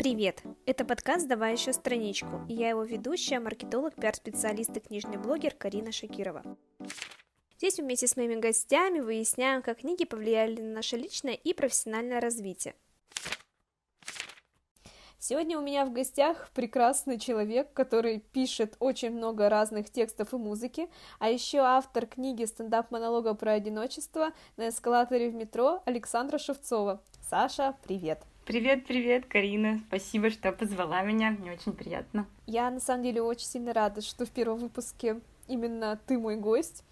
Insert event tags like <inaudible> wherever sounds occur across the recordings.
Привет! Это подкаст «Давай еще страничку» и я его ведущая, маркетолог, пиар-специалист и книжный блогер Карина Шакирова. Здесь вместе с моими гостями выясняем, как книги повлияли на наше личное и профессиональное развитие. Сегодня у меня в гостях прекрасный человек, который пишет очень много разных текстов и музыки, а еще автор книги стендап-монолога про одиночество на эскалаторе в метро Александра Шевцова. Саша, привет! Привет, привет, Карина. Спасибо, что позвала меня. Мне очень приятно. Я на самом деле очень сильно рада, что в первом выпуске именно ты мой гость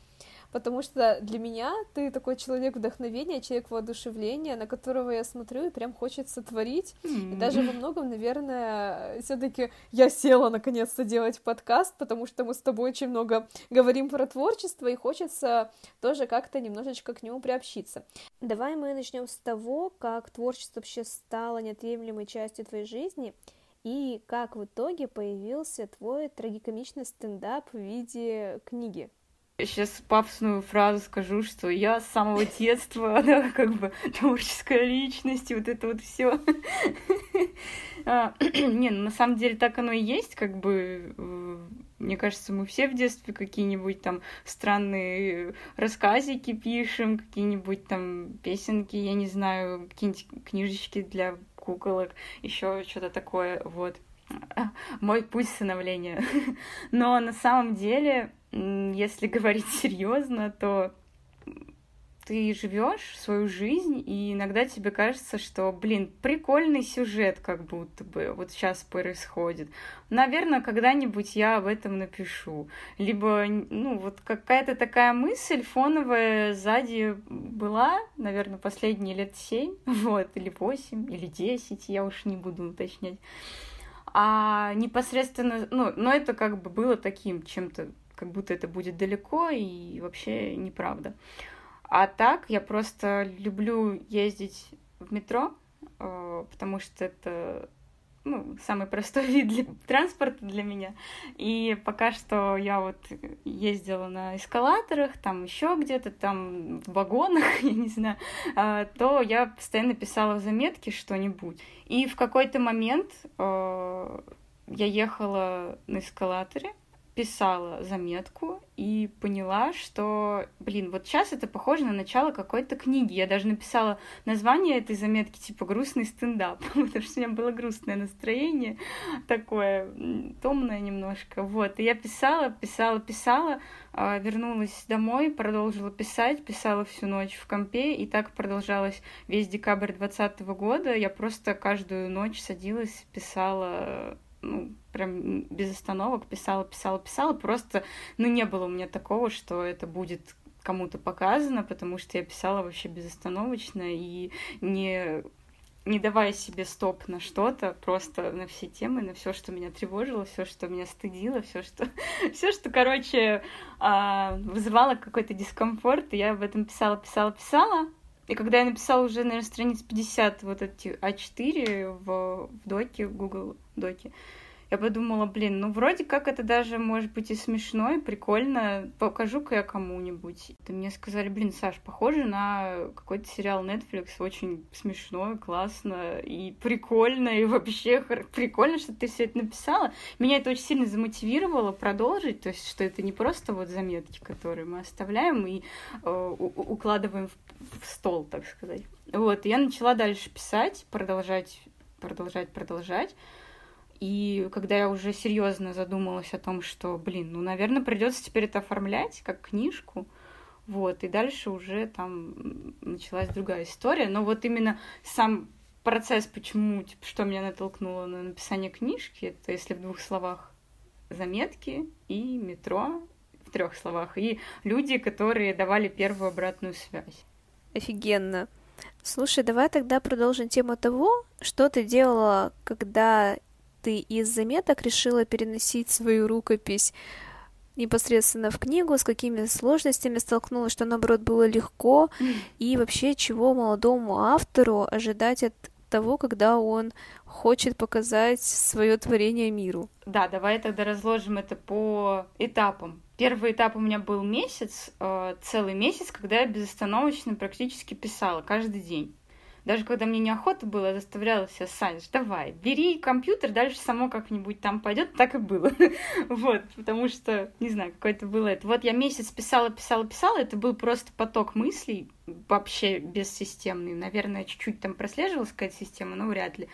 потому что для меня ты такой человек вдохновения, человек воодушевления, на которого я смотрю и прям хочется творить. Mm-hmm. И даже во многом, наверное, все таки я села наконец-то делать подкаст, потому что мы с тобой очень много говорим про творчество, и хочется тоже как-то немножечко к нему приобщиться. Давай мы начнем с того, как творчество вообще стало неотъемлемой частью твоей жизни, и как в итоге появился твой трагикомичный стендап в виде книги сейчас пафосную фразу скажу, что я с самого детства, <laughs> да, как бы творческая личность, и вот это вот все. А, <clears throat> не, ну на самом деле так оно и есть, как бы э, мне кажется, мы все в детстве какие-нибудь там странные рассказики пишем, какие-нибудь там песенки, я не знаю, какие-нибудь книжечки для куколок, еще что-то такое, вот. Мой путь становления. <laughs> Но на самом деле если говорить <laughs> серьезно, то ты живешь свою жизнь, и иногда тебе кажется, что, блин, прикольный сюжет как будто бы вот сейчас происходит. Наверное, когда-нибудь я об этом напишу. Либо, ну, вот какая-то такая мысль фоновая сзади была, наверное, последние лет семь, <laughs> вот, или восемь, или десять, я уж не буду уточнять. А непосредственно, ну, но это как бы было таким чем-то как будто это будет далеко и вообще неправда. А так я просто люблю ездить в метро, э, потому что это ну, самый простой <laughs> вид для транспорта для меня. И пока что я вот ездила на эскалаторах, там еще где-то, там в вагонах, <laughs> я не знаю, э, то я постоянно писала заметки что-нибудь. И в какой-то момент э, я ехала на эскалаторе, писала заметку и поняла, что, блин, вот сейчас это похоже на начало какой-то книги. Я даже написала название этой заметки, типа «Грустный стендап», <laughs> потому что у меня было грустное настроение, такое томное немножко. Вот, и я писала, писала, писала, а, вернулась домой, продолжила писать, писала всю ночь в компе, и так продолжалось весь декабрь 2020 года. Я просто каждую ночь садилась, писала ну, прям без остановок писала, писала, писала. Просто, ну, не было у меня такого, что это будет кому-то показано, потому что я писала вообще безостановочно и не не давая себе стоп на что-то, просто на все темы, на все, что меня тревожило, все, что меня стыдило, все, что, <laughs> все, что, короче, а, вызывало какой-то дискомфорт, и я об этом писала, писала, писала. И когда я написала уже, наверное, страниц 50 вот эти А4 в, в доке, Google доке, я подумала, блин, ну вроде как это даже может быть и смешно, и прикольно. Покажу-ка я кому-нибудь. И мне сказали, блин, Саш, похоже на какой-то сериал Netflix, очень смешно, классно и прикольно, и вообще прикольно, что ты все это написала. Меня это очень сильно замотивировало продолжить, то есть, что это не просто вот заметки, которые мы оставляем и э, укладываем в, в стол, так сказать. Вот, я начала дальше писать, продолжать, продолжать, продолжать. И когда я уже серьезно задумалась о том, что, блин, ну, наверное, придется теперь это оформлять как книжку, вот, и дальше уже там началась другая история. Но вот именно сам процесс, почему, типа, что меня натолкнуло на написание книжки, это если в двух словах заметки и метро в трех словах, и люди, которые давали первую обратную связь. Офигенно. Слушай, давай тогда продолжим тему того, что ты делала, когда ты из заметок решила переносить свою рукопись непосредственно в книгу, с какими сложностями столкнулась, что наоборот было легко, и вообще чего молодому автору ожидать от того, когда он хочет показать свое творение миру. Да, давай тогда разложим это по этапам. Первый этап у меня был месяц, э, целый месяц, когда я безостановочно практически писала каждый день Даже когда мне неохота было, заставляла себя, Саныч, давай, бери компьютер, дальше само как-нибудь там пойдет, так и было. <laughs> вот, потому что, не знаю, какое-то было это. Вот я месяц писала, писала, писала, это был просто поток мыслей, вообще бессистемный. Наверное, чуть-чуть там прослеживалась какая-то система, но вряд ли.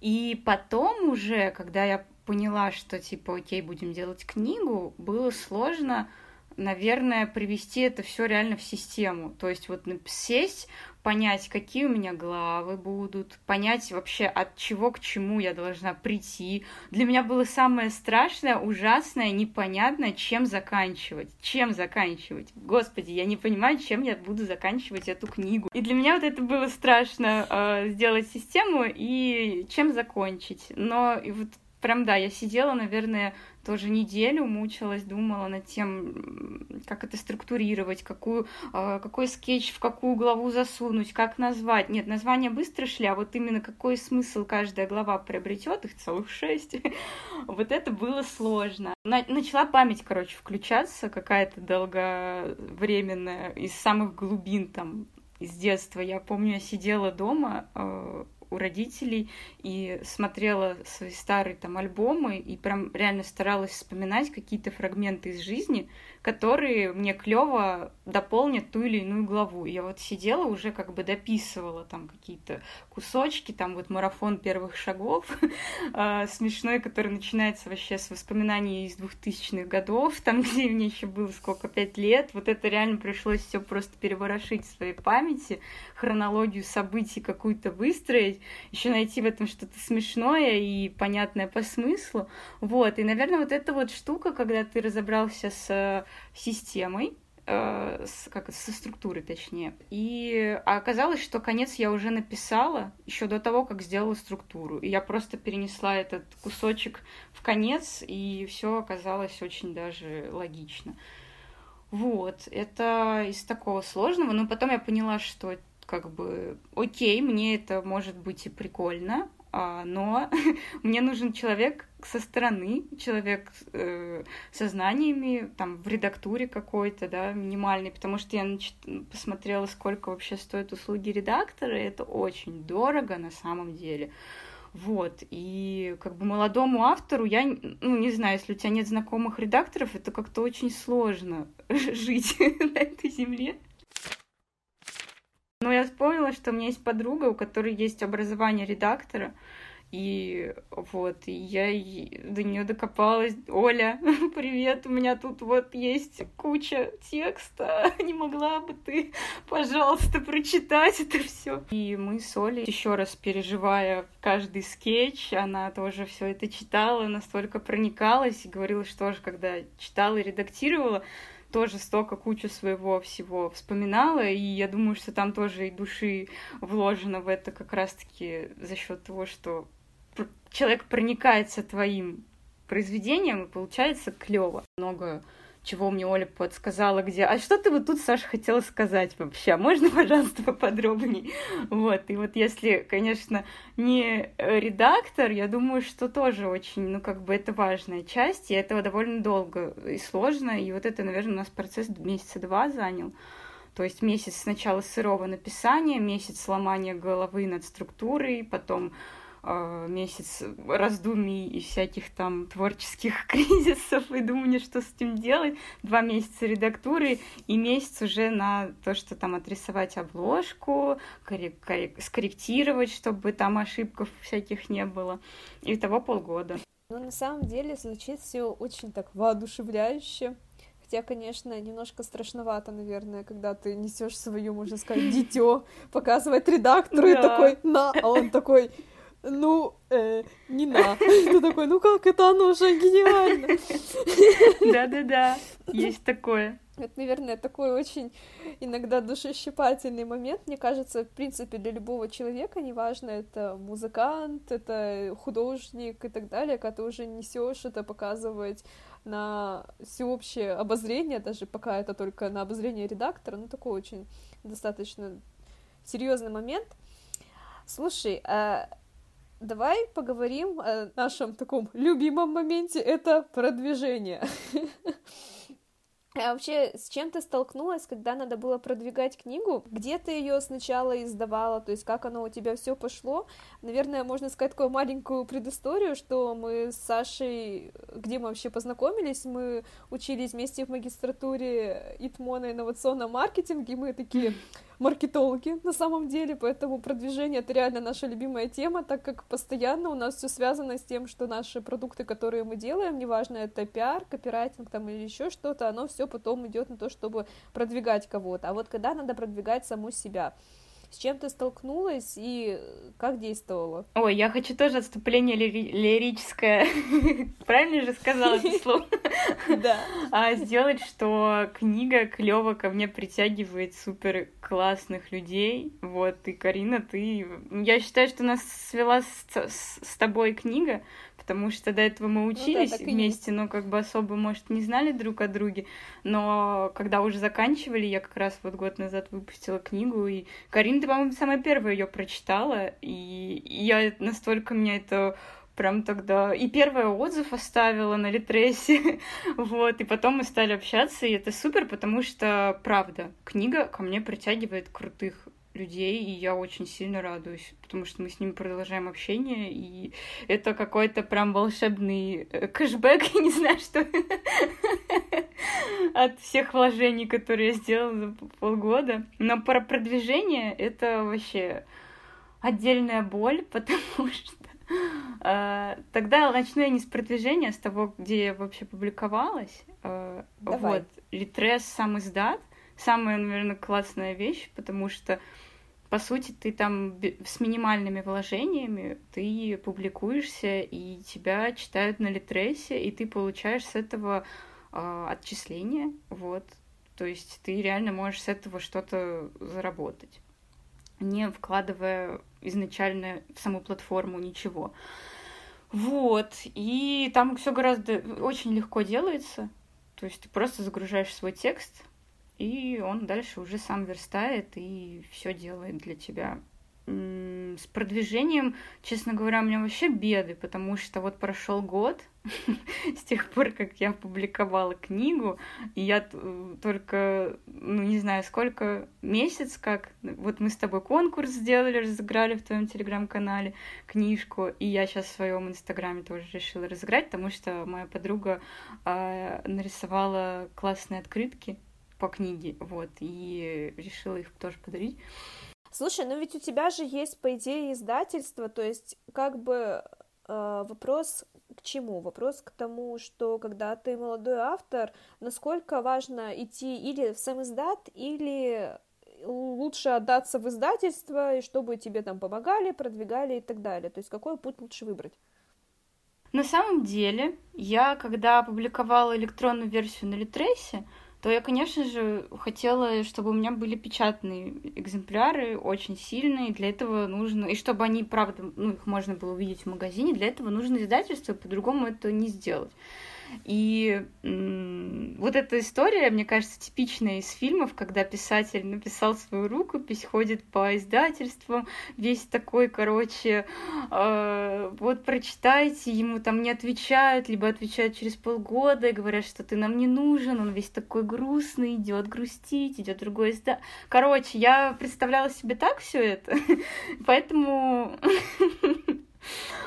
И потом уже, когда я поняла, что типа, окей, будем делать книгу, было сложно, наверное, привести это все реально в систему. То есть вот сесть, понять, какие у меня главы будут, понять вообще, от чего к чему я должна прийти. Для меня было самое страшное, ужасное, непонятное, чем заканчивать. Чем заканчивать? Господи, я не понимаю, чем я буду заканчивать эту книгу. И для меня вот это было страшно э, сделать систему и чем закончить. Но и вот прям, да, я сидела, наверное, тоже неделю мучилась, думала над тем, как это структурировать, какую, э, какой скетч в какую главу засунуть, как назвать. Нет, названия быстро шли, а вот именно какой смысл каждая глава приобретет, их целых шесть, <laughs> вот это было сложно. начала память, короче, включаться, какая-то долговременная, из самых глубин там из детства. Я помню, я сидела дома, э, у родителей и смотрела свои старые там альбомы и прям реально старалась вспоминать какие-то фрагменты из жизни, которые мне клево дополнят ту или иную главу. Я вот сидела уже как бы дописывала там какие-то кусочки, там вот марафон первых шагов <laughs> а, смешной, который начинается вообще с воспоминаний из двухтысячных годов, там <laughs> где мне еще было сколько, пять лет. Вот это реально пришлось все просто переворошить в своей памяти, хронологию событий какую-то выстроить, еще найти в этом что-то смешное и понятное по смыслу. Вот, и, наверное, вот эта вот штука, когда ты разобрался с системой, э, с, как со структурой точнее. И оказалось, что конец я уже написала еще до того, как сделала структуру. И я просто перенесла этот кусочек в конец, и все оказалось очень даже логично. Вот, это из такого сложного, но потом я поняла, что как бы, окей, мне это может быть и прикольно, а, но <laughs> мне нужен человек со стороны, человек э, со знаниями, там, в редактуре какой-то, да, минимальный, потому что я посмотрела, сколько вообще стоят услуги редактора, и это очень дорого на самом деле. Вот, и как бы молодому автору, я, ну, не знаю, если у тебя нет знакомых редакторов, это как-то очень сложно <laughs> жить <laughs> на этой земле. Но я вспомнила, что у меня есть подруга, у которой есть образование редактора, и вот, и я до нее докопалась. Оля, <laughs> привет, у меня тут вот есть куча текста. <laughs> Не могла бы ты, пожалуйста, прочитать это все? И мы с Олей, еще раз переживая каждый скетч, она тоже все это читала, настолько проникалась и говорила, что же, когда читала и редактировала, тоже столько кучу своего всего вспоминала, и я думаю, что там тоже и души вложено в это как раз-таки за счет того, что человек проникается твоим произведением, и получается клево. Много чего мне Оля подсказала, где... А что ты вот тут, Саша, хотела сказать вообще? А можно, пожалуйста, поподробнее? Вот, и вот если, конечно, не редактор, я думаю, что тоже очень, ну, как бы это важная часть, и этого довольно долго и сложно, и вот это, наверное, у нас процесс месяца два занял. То есть месяц сначала сырого написания, месяц сломания головы над структурой, потом Э, месяц раздумий и всяких там творческих <laughs> кризисов и думания, что с этим делать, два месяца редактуры и месяц уже на то, что там отрисовать обложку, коррек- коррек- скорректировать, чтобы там ошибков всяких не было. И того полгода. Ну, на самом деле, звучит все очень так воодушевляюще. Хотя, конечно, немножко страшновато, наверное, когда ты несешь свое, можно сказать, дитё, показывать редактору и такой, на, а он такой, ну, э, не на. <laughs> Ты такой, ну как это оно же гениально. <laughs> Да-да-да, есть такое. Это, наверное, такой очень иногда душещипательный момент, мне кажется, в принципе, для любого человека, неважно, это музыкант, это художник и так далее, когда ты уже несешь это показывать на всеобщее обозрение, даже пока это только на обозрение редактора, ну, такой очень достаточно серьезный момент. Слушай, а давай поговорим о нашем таком любимом моменте, это продвижение. А вообще, с чем ты столкнулась, когда надо было продвигать книгу? Где ты ее сначала издавала? То есть, как оно у тебя все пошло? Наверное, можно сказать такую маленькую предысторию, что мы с Сашей, где мы вообще познакомились, мы учились вместе в магистратуре ИТМО на инновационном маркетинге, мы такие маркетологи на самом деле, поэтому продвижение это реально наша любимая тема, так как постоянно у нас все связано с тем, что наши продукты, которые мы делаем, неважно это пиар, копирайтинг там или еще что-то, оно все потом идет на то, чтобы продвигать кого-то. А вот когда надо продвигать саму себя, с чем ты столкнулась и как действовала? Ой, я хочу тоже отступление лири- лирическое. <laughs> Правильно же сказала это слово? <laughs> Да. А сделать, что книга клево ко мне притягивает супер классных людей. Вот, и Карина, ты... Я считаю, что нас свела с, с, с тобой книга, потому что до этого мы учились ну, да, вместе, но как бы особо, может, не знали друг о друге, но когда уже заканчивали, я как раз вот год назад выпустила книгу, и Карина, ты, по-моему, самая первая ее прочитала, и я настолько меня это прям тогда и первый отзыв оставила на Литресе, <laughs> вот, и потом мы стали общаться, и это супер, потому что, правда, книга ко мне притягивает крутых людей, и я очень сильно радуюсь, потому что мы с ними продолжаем общение, и это какой-то прям волшебный э, кэшбэк, <laughs> я не знаю, что <laughs> от всех вложений, которые я сделала за полгода. Но про продвижение это вообще отдельная боль, <laughs> потому что э, Тогда начну я не с продвижения, а с того, где я вообще публиковалась. Э, Давай. Вот, Литрес сам издат. Самая, наверное, классная вещь, потому что по сути, ты там с минимальными вложениями, ты публикуешься, и тебя читают на Литресе, и ты получаешь с этого э, отчисления, вот. То есть ты реально можешь с этого что-то заработать, не вкладывая изначально в саму платформу ничего. Вот, и там все гораздо очень легко делается. То есть ты просто загружаешь свой текст, и он дальше уже сам верстает и все делает для тебя. С продвижением, честно говоря, у меня вообще беды, потому что вот прошел год <laughs> с тех пор, как я опубликовала книгу, и я только, ну не знаю, сколько, месяц как, вот мы с тобой конкурс сделали, разыграли в твоем телеграм-канале книжку, и я сейчас в своем инстаграме тоже решила разыграть, потому что моя подруга э, нарисовала классные открытки по книге, вот, и решила их тоже подарить. Слушай, ну ведь у тебя же есть, по идее, издательство, то есть как бы э, вопрос к чему? Вопрос к тому, что когда ты молодой автор, насколько важно идти или в сам издат, или лучше отдаться в издательство, и чтобы тебе там помогали, продвигали и так далее. То есть какой путь лучше выбрать? На самом деле, я, когда опубликовала электронную версию на Литресе, то я, конечно же, хотела, чтобы у меня были печатные экземпляры, очень сильные. Для этого нужно... И чтобы они, правда, ну, их можно было увидеть в магазине, для этого нужно издательство, по-другому это не сделать. И вот эта история, мне кажется, типичная из фильмов, когда писатель написал свою рукопись, ходит по издательствам, весь такой, короче, э, вот прочитайте, ему там не отвечают, либо отвечают через полгода и говорят, что ты нам не нужен, он весь такой грустный, идет грустить, идет другой изда. Короче, я представляла себе так все это, <laughs> поэтому <laughs>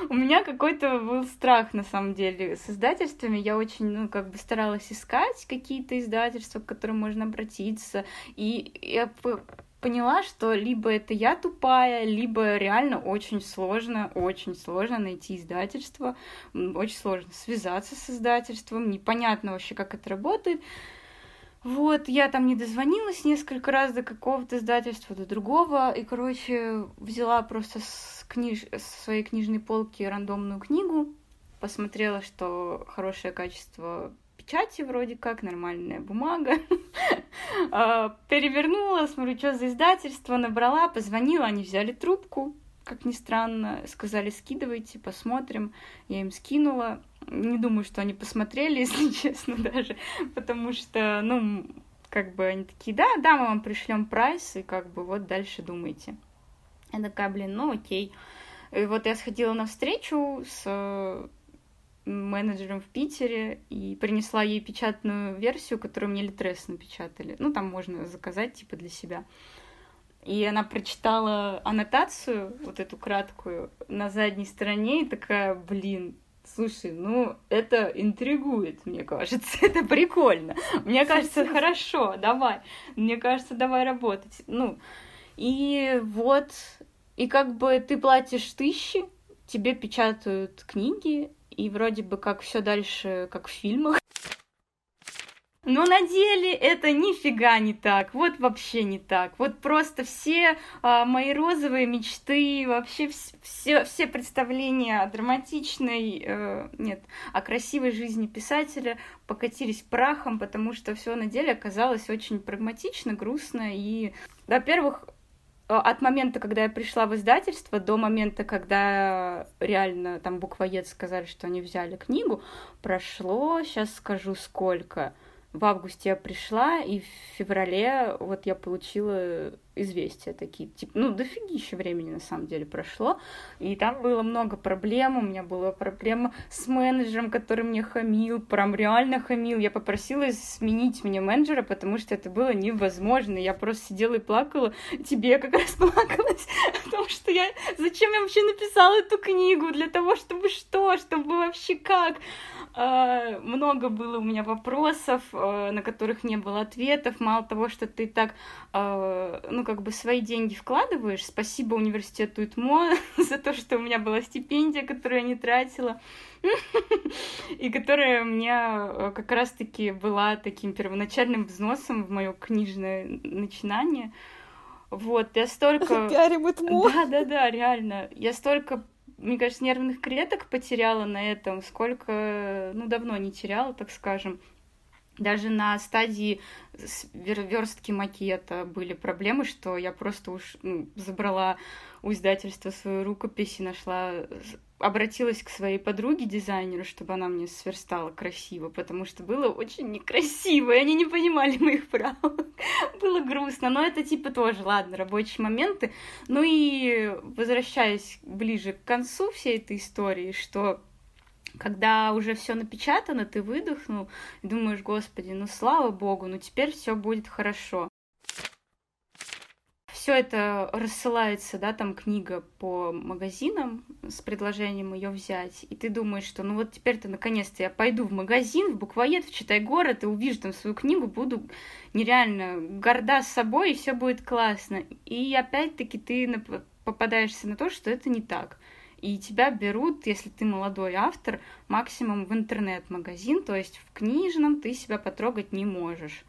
у меня какой-то был страх, на самом деле, с издательствами. Я очень, ну, как бы старалась искать какие-то издательства, к которым можно обратиться. И я поняла, что либо это я тупая, либо реально очень сложно, очень сложно найти издательство, очень сложно связаться с издательством, непонятно вообще, как это работает. Вот, я там не дозвонилась несколько раз до какого-то издательства, до другого, и, короче, взяла просто с, книж... с своей книжной полки рандомную книгу, посмотрела, что хорошее качество печати вроде как, нормальная бумага. <laughs> А, перевернула, смотрю, что за издательство, набрала, позвонила, они взяли трубку, как ни странно, сказали, скидывайте, посмотрим. Я им скинула. Не думаю, что они посмотрели, <laughs> если честно, даже, потому что, ну, как бы они такие, да, да, мы вам пришлем прайс, и как бы вот дальше думайте. Я такая, блин, ну окей. И вот я сходила на встречу с менеджером в Питере и принесла ей печатную версию, которую мне Литрес напечатали. Ну, там можно заказать, типа, для себя. И она прочитала аннотацию, вот эту краткую, на задней стороне, и такая, блин, Слушай, ну это интригует, мне кажется, <laughs> это прикольно. Мне кажется, хорошо, давай. Мне кажется, давай работать. Ну, и вот, и как бы ты платишь тысячи, тебе печатают книги, и вроде бы как все дальше, как в фильмах. Но на деле это нифига не так, вот вообще не так. Вот просто все а, мои розовые мечты, вообще все, все представления о драматичной, э, нет, о красивой жизни писателя покатились прахом, потому что все на деле оказалось очень прагматично, грустно и, во-первых, от момента, когда я пришла в издательство, до момента, когда реально там буквоед сказали, что они взяли книгу, прошло, сейчас скажу сколько — в августе я пришла, и в феврале вот я получила известия такие, типа, ну, дофигища времени на самом деле прошло, и там было много проблем, у меня была проблема с менеджером, который мне хамил, прям реально хамил, я попросила сменить мне менеджера, потому что это было невозможно, я просто сидела и плакала, тебе я как раз плакалась, <laughs> потому что я, зачем я вообще написала эту книгу, для того, чтобы что, чтобы вообще как, много было у меня вопросов, а, на которых не было ответов. Мало того, что ты так, а, ну, как бы свои деньги вкладываешь. Спасибо университету ИТМО <laughs> за то, что у меня была стипендия, которую я не тратила. <laughs> И которая у меня как раз-таки была таким первоначальным взносом в мое книжное начинание. Вот, я столько... <laughs> Пиарим ИТМО. Да, да, да, реально. Я столько мне кажется, нервных клеток потеряла на этом, сколько, ну, давно не теряла, так скажем. Даже на стадии верстки макета были проблемы, что я просто уж ну, забрала у издательства свою рукопись и нашла обратилась к своей подруге дизайнеру, чтобы она мне сверстала красиво, потому что было очень некрасиво, и они не понимали <laughs> моих правок. было грустно, но это типа тоже, ладно, рабочие моменты. Ну и возвращаясь ближе к концу всей этой истории, что когда уже все напечатано, ты выдохнул и думаешь, господи, ну слава богу, ну теперь все будет хорошо все это рассылается, да, там книга по магазинам с предложением ее взять, и ты думаешь, что ну вот теперь-то наконец-то я пойду в магазин, в буквоед, в Читай город, и увижу там свою книгу, буду нереально горда с собой, и все будет классно. И опять-таки ты попадаешься на то, что это не так. И тебя берут, если ты молодой автор, максимум в интернет-магазин, то есть в книжном ты себя потрогать не можешь.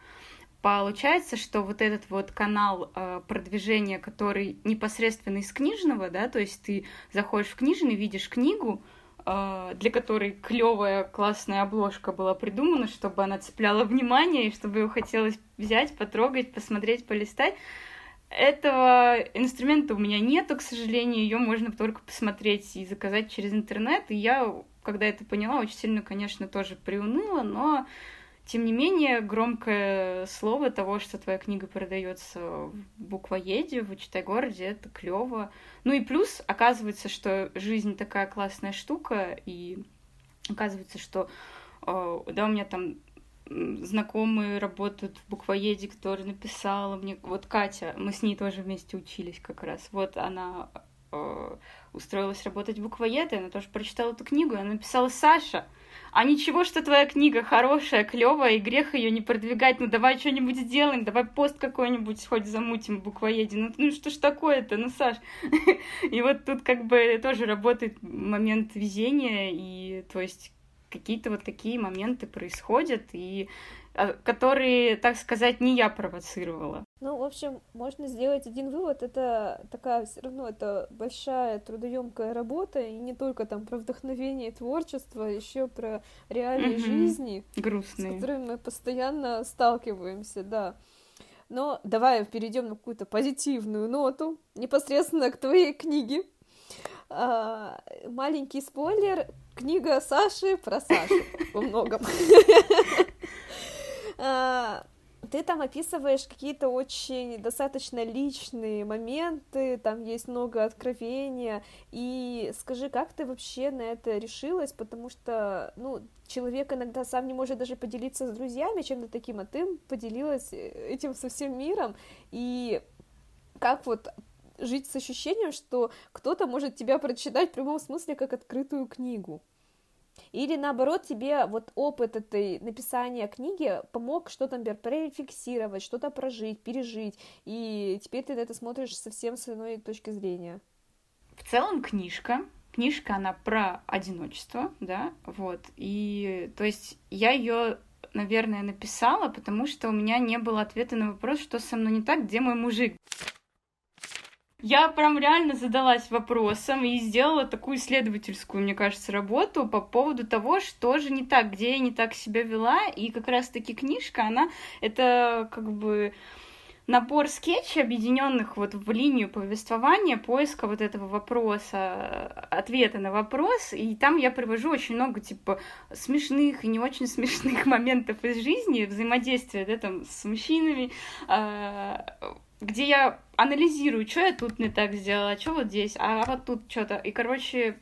Получается, что вот этот вот канал э, продвижения, который непосредственно из книжного, да, то есть ты заходишь в книжный, видишь книгу, э, для которой клевая классная обложка была придумана, чтобы она цепляла внимание и чтобы ее хотелось взять, потрогать, посмотреть, полистать. Этого инструмента у меня нету, к сожалению, ее можно только посмотреть и заказать через интернет. И я, когда это поняла, очень сильно, конечно, тоже приуныла, но тем не менее, громкое слово того, что твоя книга продается в буквоеде, в Читай городе, это клево. Ну и плюс, оказывается, что жизнь такая классная штука, и оказывается, что э, да, у меня там знакомые работают в буквоеде, который написала мне, вот Катя, мы с ней тоже вместе учились как раз, вот она э, устроилась работать в буквоеде, она тоже прочитала эту книгу, и она написала Саша, а ничего, что твоя книга хорошая, клевая, и грех ее не продвигать. Ну давай что-нибудь сделаем, давай пост какой-нибудь хоть замутим буквоеде. Ну, ну что ж такое-то, ну, Саш. <laughs> И вот тут как бы тоже работает момент везения, и то есть какие-то вот такие моменты происходят, и а, которые, так сказать, не я провоцировала. Ну, в общем, можно сделать один вывод. Это такая все равно это большая трудоемкая работа, и не только там про вдохновение и творчество, а еще про реалии угу. жизни, Грустные. с которыми мы постоянно сталкиваемся, да. Но давай перейдем на какую-то позитивную ноту, непосредственно к твоей книге. А, маленький спойлер, книга Саши про Сашу во многом. <laughs> Ты там описываешь какие-то очень достаточно личные моменты, там есть много откровения, и скажи, как ты вообще на это решилась, потому что, ну, человек иногда сам не может даже поделиться с друзьями чем-то таким, а ты поделилась э, этим со всем миром, и как вот жить с ощущением, что кто-то может тебя прочитать в прямом смысле как открытую книгу. Или наоборот, тебе вот опыт этой написания книги помог что-то, например, прорефлексировать, что-то прожить, пережить, и теперь ты на это смотришь совсем с иной точки зрения. В целом книжка, книжка, она про одиночество, да, вот, и, то есть, я ее наверное, написала, потому что у меня не было ответа на вопрос, что со мной не так, где мой мужик. Я прям реально задалась вопросом и сделала такую исследовательскую, мне кажется, работу по поводу того, что же не так, где я не так себя вела. И как раз-таки книжка, она это как бы набор скетчей, объединенных вот в линию повествования, поиска вот этого вопроса, ответа на вопрос, и там я привожу очень много, типа, смешных и не очень смешных <laughs> моментов из жизни, взаимодействия, да, там, с мужчинами, а, где я анализирую, что я тут не так сделала, что вот здесь, а вот тут что-то. И, короче,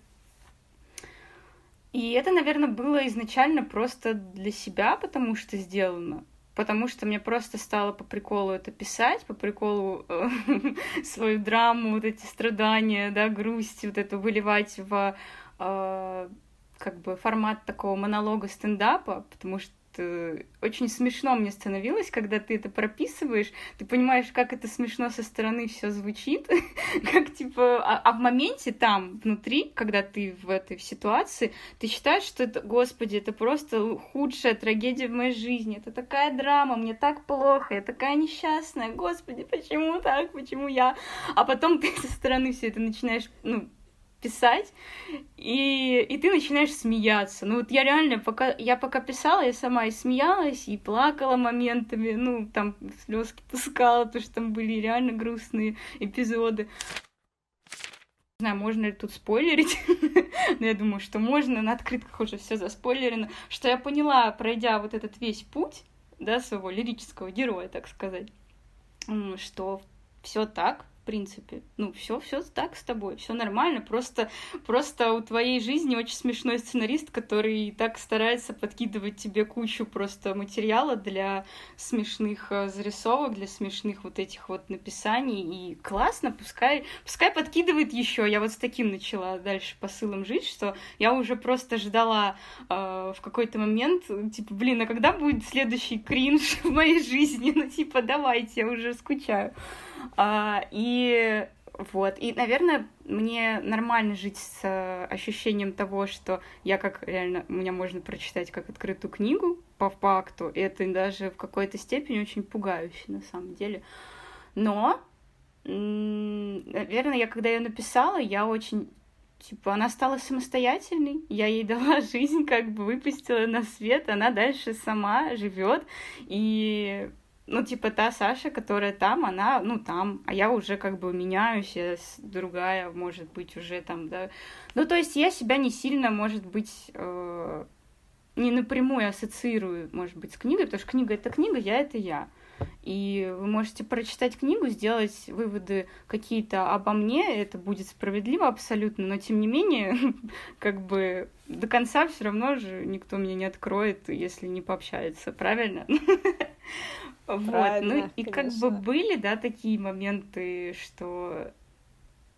и это, наверное, было изначально просто для себя, потому что сделано. Потому что мне просто стало по приколу это писать, по приколу э, <laughs> свою драму, вот эти страдания, да, грусть, вот это выливать в э, как бы формат такого монолога стендапа, потому что очень смешно мне становилось, когда ты это прописываешь, ты понимаешь, как это смешно со стороны все звучит, <laughs> как типа, а, а в моменте там, внутри, когда ты в этой ситуации, ты считаешь, что это, господи, это просто худшая трагедия в моей жизни, это такая драма, мне так плохо, я такая несчастная, господи, почему так, почему я? А потом ты со стороны все это начинаешь, ну, писать, и, и ты начинаешь смеяться. Ну вот я реально, пока я пока писала, я сама и смеялась, и плакала моментами, ну там слезки пускала, потому что там были реально грустные эпизоды. Не знаю, можно ли тут спойлерить, <laughs> но я думаю, что можно, на открытках уже все заспойлерено, что я поняла, пройдя вот этот весь путь, да, своего лирического героя, так сказать, что все так, принципе. Ну, все, все так с тобой, все нормально. Просто, просто у твоей жизни очень смешной сценарист, который так старается подкидывать тебе кучу просто материала для смешных э, зарисовок, для смешных вот этих вот написаний. И классно, пускай, пускай подкидывает еще. Я вот с таким начала дальше посылом жить, что я уже просто ждала э, в какой-то момент, типа, блин, а когда будет следующий кринж в моей жизни? <laughs> Ну, типа, давайте, я уже скучаю. А, и вот, и, наверное, мне нормально жить с ощущением того, что я как реально, меня можно прочитать как открытую книгу по факту, и это даже в какой-то степени очень пугающе на самом деле. Но, наверное, я когда ее написала, я очень Типа, она стала самостоятельной, я ей <laughs> дала жизнь, как бы выпустила на свет, она дальше сама живет, и ну, типа, та Саша, которая там, она, ну, там, а я уже как бы меняюсь, я другая, может быть, уже там, да. Ну, то есть я себя не сильно, может быть, э, не напрямую ассоциирую, может быть, с книгой, потому что книга — это книга, я — это я. И вы можете прочитать книгу, сделать выводы какие-то обо мне, это будет справедливо абсолютно, но тем не менее, <laughs> как бы до конца все равно же никто меня не откроет, если не пообщается, правильно? <laughs> Вот, ну и как бы были, да, такие моменты, что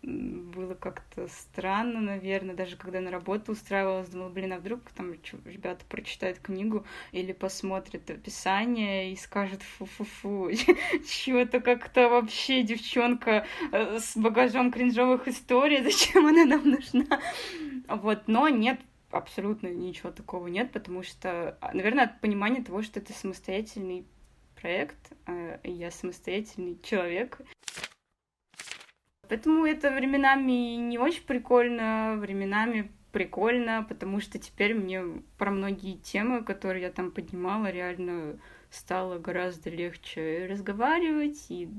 было как-то странно, наверное, даже когда на работу устраивалась, думала, блин, а вдруг там ребята прочитают книгу или посмотрят описание и скажут фу-фу-фу, <laughs> чего-то как-то вообще девчонка э, с багажом кринжовых историй, <laughs> зачем она нам нужна? Вот, но нет, абсолютно ничего такого нет, потому что, наверное, от понимания того, что это самостоятельный проект, а я самостоятельный человек. Поэтому это временами не очень прикольно, временами прикольно, потому что теперь мне про многие темы, которые я там поднимала, реально стало гораздо легче разговаривать и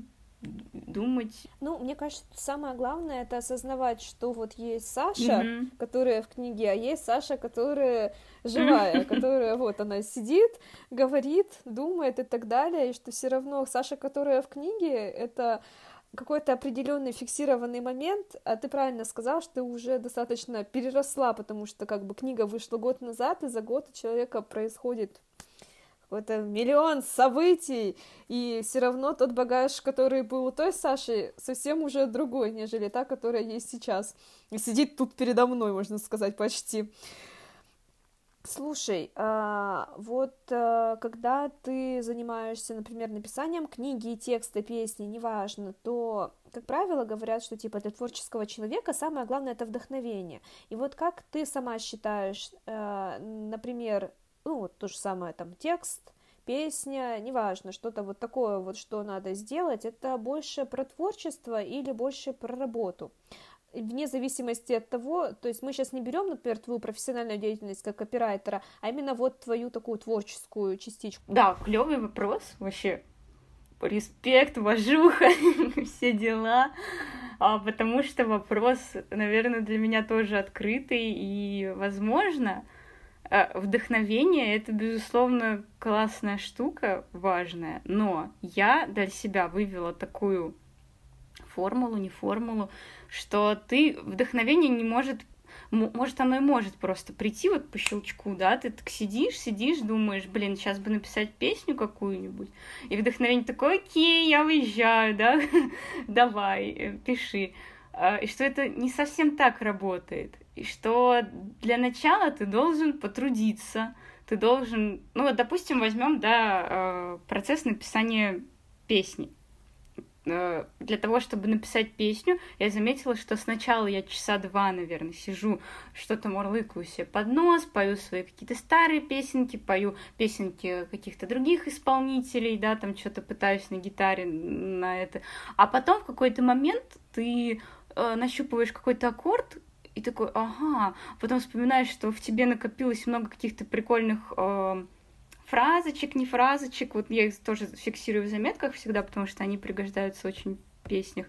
думать. Ну, мне кажется, самое главное это осознавать, что вот есть Саша, mm-hmm. которая в книге, а есть Саша, которая живая, <laughs> которая вот она сидит, говорит, думает и так далее, и что все равно Саша, которая в книге, это какой-то определенный фиксированный момент, а ты правильно сказал, что ты уже достаточно переросла, потому что как бы книга вышла год назад, и за год у человека происходит какой-то миллион событий, и все равно тот багаж, который был у той Саши, совсем уже другой, нежели та, которая есть сейчас. И сидит тут передо мной, можно сказать, почти. Слушай, а, вот а, когда ты занимаешься, например, написанием книги, текста, песни, неважно, то, как правило, говорят, что типа для творческого человека самое главное это вдохновение. И вот как ты сама считаешь, а, например, ну, вот то же самое, там, текст, песня, неважно, что-то вот такое вот, что надо сделать, это больше про творчество или больше про работу. Вне зависимости от того, то есть мы сейчас не берем, например, твою профессиональную деятельность как копирайтера, а именно вот твою такую творческую частичку. Да, клевый вопрос, вообще респект, уважуха, <laughs> все дела, а, потому что вопрос, наверное, для меня тоже открытый, и, возможно, вдохновение — это, безусловно, классная штука, важная, но я для себя вывела такую формулу, не формулу, что ты вдохновение не может может, оно и может просто прийти вот по щелчку, да, ты так сидишь, сидишь, думаешь, блин, сейчас бы написать песню какую-нибудь, и вдохновение такое, окей, я выезжаю, да, <laughs> давай, э, пиши. А, и что это не совсем так работает и что для начала ты должен потрудиться, ты должен, ну вот, допустим, возьмем, да, э, процесс написания песни. Э, для того, чтобы написать песню, я заметила, что сначала я часа два, наверное, сижу, что-то мурлыкаю себе под нос, пою свои какие-то старые песенки, пою песенки каких-то других исполнителей, да, там что-то пытаюсь на гитаре на это. А потом в какой-то момент ты э, нащупываешь какой-то аккорд, и такой, ага, потом вспоминаешь, что в тебе накопилось много каких-то прикольных э, фразочек, не фразочек, вот я их тоже фиксирую в заметках всегда, потому что они пригождаются очень в песнях.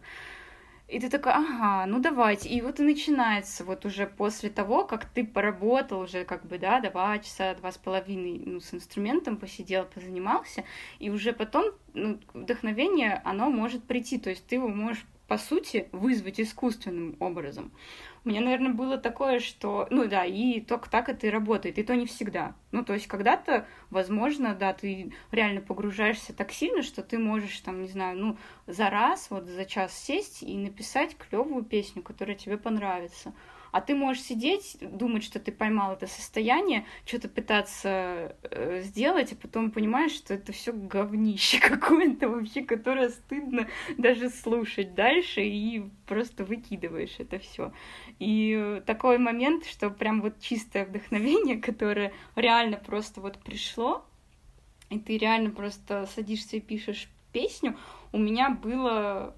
И ты такой, ага, ну давайте. И вот и начинается вот уже после того, как ты поработал уже как бы, да, два часа, два с половиной, ну, с инструментом посидел, позанимался, и уже потом ну, вдохновение, оно может прийти, то есть ты его можешь по сути, вызвать искусственным образом. У меня, наверное, было такое, что, ну да, и только так это и работает, и то не всегда. Ну, то есть когда-то, возможно, да, ты реально погружаешься так сильно, что ты можешь, там, не знаю, ну, за раз, вот за час сесть и написать клевую песню, которая тебе понравится. А ты можешь сидеть, думать, что ты поймал это состояние, что-то пытаться э, сделать, а потом понимаешь, что это все говнище <laughs> какое-то вообще, которое стыдно даже слушать дальше, и просто выкидываешь это все. И такой момент, что прям вот чистое вдохновение, <laughs> которое реально просто вот пришло, и ты реально просто садишься и пишешь песню, у меня было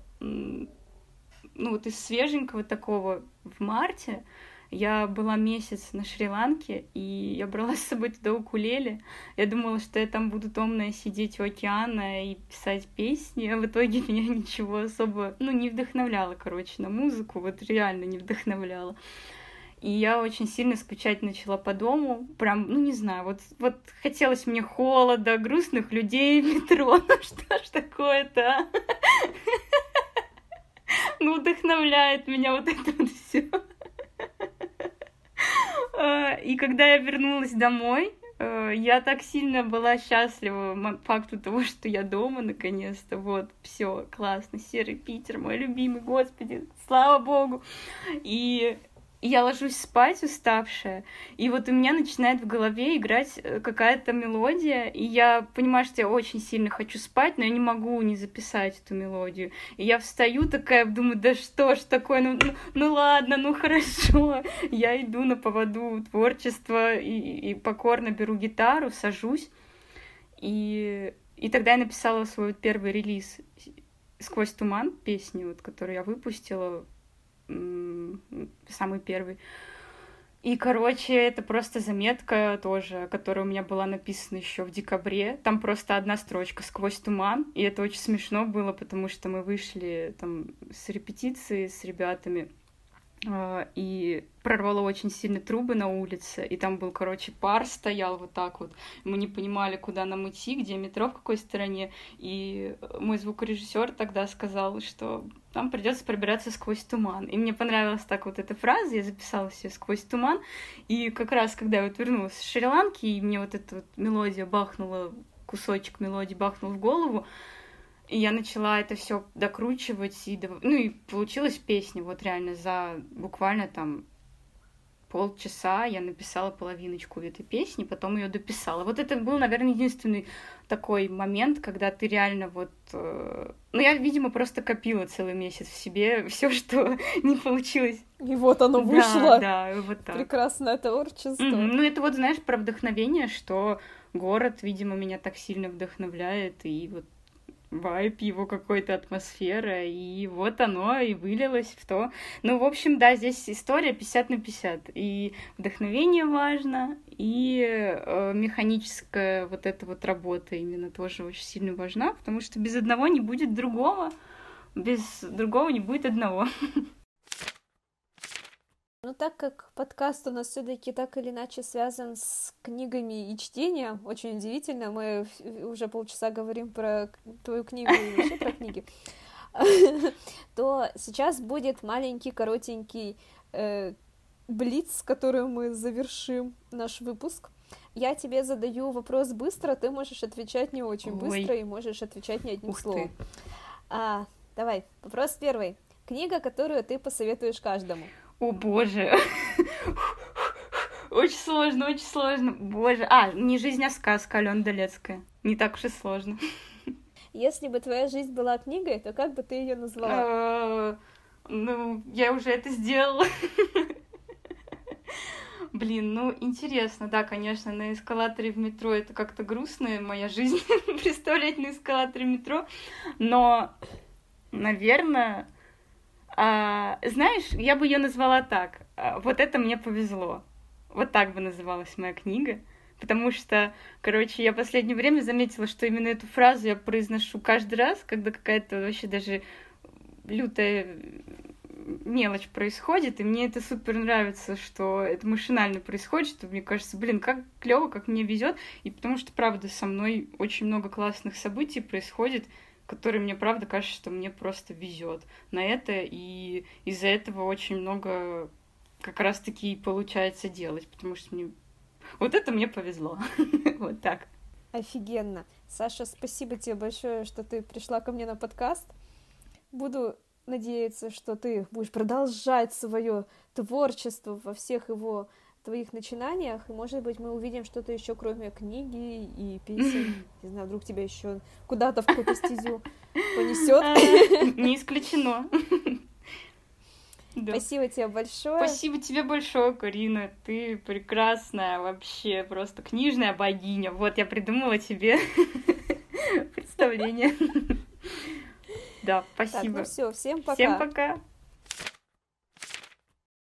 ну вот из свеженького такого в марте я была месяц на Шри-Ланке, и я брала <laughs> с собой туда укулеле. Я думала, что я там буду томная сидеть у океана и писать песни, а в итоге <laughs> меня ничего особо, ну, не вдохновляло, короче, на музыку, вот реально не вдохновляло. И я очень сильно скучать начала по дому. Прям, ну не знаю, вот, вот хотелось мне холода, грустных людей в метро. <laughs> Ну что ж такое-то, а? <laughs> ну, вдохновляет меня вот это вот все. А, и когда я вернулась домой, э, я так сильно была счастлива факту того, что я дома наконец-то. Вот, все, классно, серый Питер, мой любимый, господи, слава богу. И я ложусь спать уставшая, и вот у меня начинает в голове играть э, какая-то мелодия, и я понимаю, что я очень сильно хочу спать, но я не могу не записать эту мелодию. И я встаю такая, думаю, да что ж такое, ну, ну, ну ладно, ну хорошо. <laughs> Я иду на поводу творчества и, и покорно беру гитару, сажусь, и, и тогда я написала свой первый релиз «Сквозь туман» песню, вот, которую я выпустила самый первый. И, короче, это просто заметка тоже, которая у меня была написана еще в декабре. Там просто одна строчка сквозь туман. И это очень смешно было, потому что мы вышли там с репетиции с ребятами. А, и прорвало очень сильно трубы на улице, и там был, короче, пар стоял вот так вот. Мы не понимали, куда нам идти, где метро, в какой стороне. И мой звукорежиссер тогда сказал, что нам придется пробираться сквозь туман. И мне понравилась так вот эта фраза, я записала себе сквозь туман. И как раз, когда я вот вернулась с Шри-Ланки, и мне вот эта вот мелодия бахнула, кусочек мелодии бахнул в голову, и я начала это все докручивать, и, ну и получилась песня, вот реально за буквально там полчаса я написала половиночку этой песни, потом ее дописала. Вот это был, наверное, единственный такой момент, когда ты реально вот... Э... Ну, я, видимо, просто копила целый месяц в себе <laughs> все, что не получилось. И вот оно вышло. Да, да, вот так. Прекрасное творчество. Mm-hmm. Ну, это вот, знаешь, про вдохновение, что город, видимо, меня так сильно вдохновляет, и вот вайп, его какой-то атмосфера, и вот оно и вылилось в то. Ну, в общем, да, здесь история 50 на 50, и вдохновение важно, и э, механическая вот эта вот работа именно тоже очень сильно важна, потому что без одного не будет другого, без другого не будет одного. <laughs> Ну, так как подкаст у нас все-таки так или иначе связан с книгами и чтением, очень удивительно, мы уже полчаса говорим про твою книгу и вообще про книги, <laughs> то сейчас будет маленький, коротенький э, блиц, с которым мы завершим наш выпуск. Я тебе задаю вопрос быстро, ты можешь отвечать не очень быстро и можешь отвечать не одним словом. А, давай, вопрос первый. Книга, которую ты посоветуешь каждому. О боже. <laughs> Очень сложно, очень сложно. Боже. А, не жизнь, а сказка Алена Долецкая. Не так уж и сложно. <laughs> Если бы твоя жизнь была книгой, то как бы ты ее назвала? А, ну, я уже это сделала. <laughs> Блин, ну интересно, да, конечно, на эскалаторе в метро это как-то грустная моя жизнь представлять на эскалаторе метро, но, наверное, а, знаешь, я бы ее назвала так. А, вот это мне повезло. Вот так бы называлась моя книга. Потому что, короче, я в последнее время заметила, что именно эту фразу я произношу каждый раз, когда какая-то вообще даже лютая мелочь происходит, и мне это супер нравится, что это машинально происходит, что мне кажется, блин, как клево, как мне везет, и потому что, правда, со мной очень много классных событий происходит, который мне правда кажется, что мне просто везет на это, и из-за этого очень много как раз-таки получается делать, потому что мне... Вот это мне повезло. <laughs> вот так. Офигенно. Саша, спасибо тебе большое, что ты пришла ко мне на подкаст. Буду надеяться, что ты будешь продолжать свое творчество во всех его твоих начинаниях, и, может быть, мы увидим что-то еще, кроме книги и песен. <laughs> Не знаю, вдруг тебя еще куда-то в какую-то стезю понесет. А, не исключено. <laughs> Да. Спасибо тебе большое. Спасибо тебе большое, Карина. Ты прекрасная вообще, просто книжная богиня. Вот я придумала тебе <laughs> представление. Да, спасибо. Так, ну все, всем пока. Всем пока.